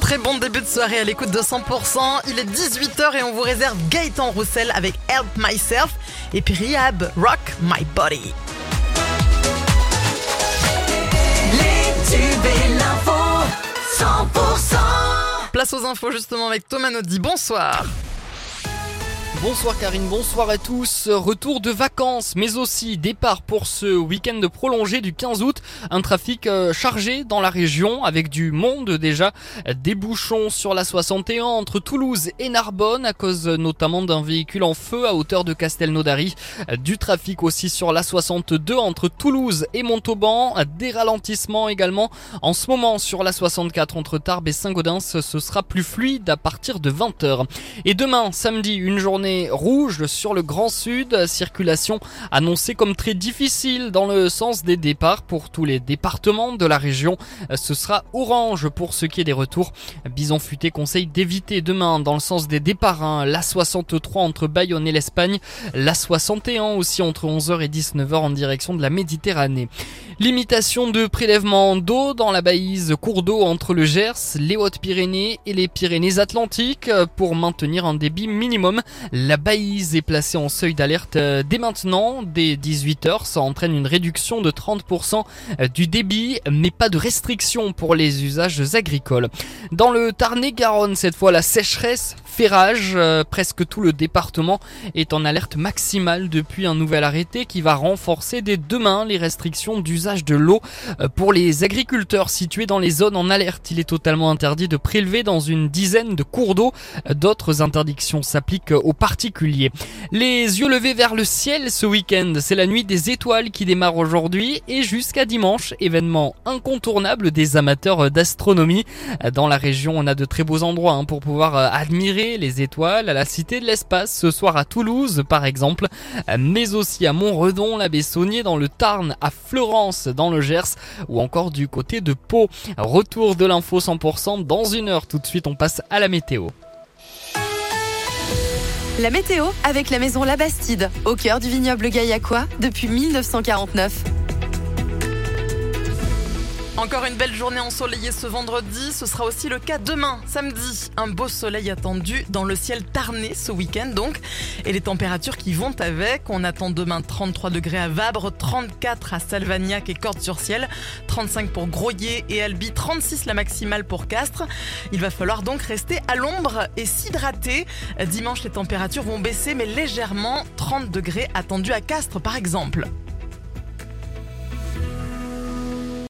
Très bon début de soirée à l'écoute de 100%. Il est 18h et on vous réserve Gaëtan Roussel avec Help Myself et puis Rihab Rock My Body. Et l'info, 100%. Place aux infos justement avec Thomas Naudy. Bonsoir. Bonsoir Karine, bonsoir à tous. Retour de vacances, mais aussi départ pour ce week-end prolongé du 15 août. Un trafic euh, chargé dans la région avec du monde déjà. Des bouchons sur la 61 entre Toulouse et Narbonne à cause notamment d'un véhicule en feu à hauteur de Castelnaudary. Du trafic aussi sur la 62 entre Toulouse et Montauban. Des ralentissements également en ce moment sur la 64 entre Tarbes et Saint-Gaudens. Ce sera plus fluide à partir de 20h. Et demain, samedi, une journée rouge sur le Grand Sud, circulation annoncée comme très difficile dans le sens des départs pour tous les départements de la région. Ce sera orange pour ce qui est des retours. Bison Futé conseille d'éviter demain dans le sens des départs hein, la 63 entre Bayonne et l'Espagne, la 61 aussi entre 11h et 19h en direction de la Méditerranée. Limitation de prélèvement d'eau dans la baïse cours d'eau entre le Gers, les Hautes-Pyrénées et les Pyrénées-Atlantiques pour maintenir un débit minimum. La Baïse est placée en seuil d'alerte dès maintenant, dès 18h. Ça entraîne une réduction de 30% euh, du débit, mais pas de restriction pour les usages agricoles. Dans le Tarn-et-Garonne, cette fois, la sécheresse fait rage. Euh, presque tout le département est en alerte maximale depuis un nouvel arrêté qui va renforcer dès demain les restrictions d'usage de l'eau pour les agriculteurs situés dans les zones en alerte. Il est totalement interdit de prélever dans une dizaine de cours d'eau. D'autres interdictions s'appliquent aux particulier. Les yeux levés vers le ciel ce week-end, c'est la nuit des étoiles qui démarre aujourd'hui et jusqu'à dimanche, événement incontournable des amateurs d'astronomie. Dans la région, on a de très beaux endroits hein, pour pouvoir euh, les étoiles à la Cité de l'Espace ce soir à Toulouse par exemple, mais aussi à Montredon, la Bessonnier dans le Tarn, à Florence dans le Gers ou encore du côté de Pau. Retour de l'info 100% dans une heure. Tout de suite, on passe à la météo. La météo avec la maison La Bastide, au cœur du vignoble gaillacois depuis 1949. Encore une belle journée ensoleillée ce vendredi, ce sera aussi le cas demain, samedi. Un beau soleil attendu dans le ciel tarné ce week-end donc, et les températures qui vont avec. On attend demain 33 degrés à Vabre, 34 à Salvagnac et Cordes-sur-Ciel, 35 pour Groyer et Albi, 36 la maximale pour Castres. Il va falloir donc rester à l'ombre et s'hydrater. Dimanche, les températures vont baisser mais légèrement, 30 degrés attendus à Castres par exemple.